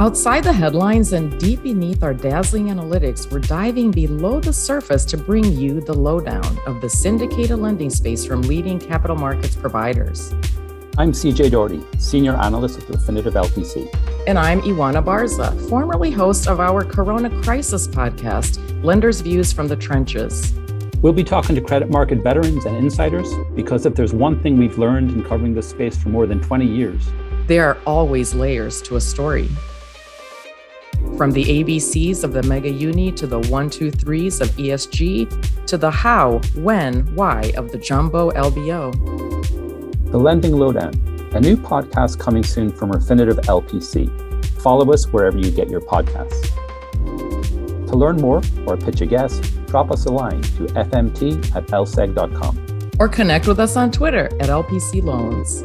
Outside the headlines and deep beneath our dazzling analytics, we're diving below the surface to bring you the lowdown of the syndicated lending space from leading capital markets providers. I'm CJ Doherty, Senior Analyst at Refinitiv LPC. And I'm Ioana Barza, formerly host of our Corona Crisis podcast, Lenders' Views from the Trenches. We'll be talking to credit market veterans and insiders because if there's one thing we've learned in covering this space for more than 20 years, there are always layers to a story. From the ABCs of the mega uni to the one, two, threes of ESG to the how, when, why of the jumbo LBO. The Lending Lowdown, a new podcast coming soon from Refinitiv LPC. Follow us wherever you get your podcasts. To learn more or pitch a guest, drop us a line to fmt at lseg.com. Or connect with us on Twitter at LPC Loans.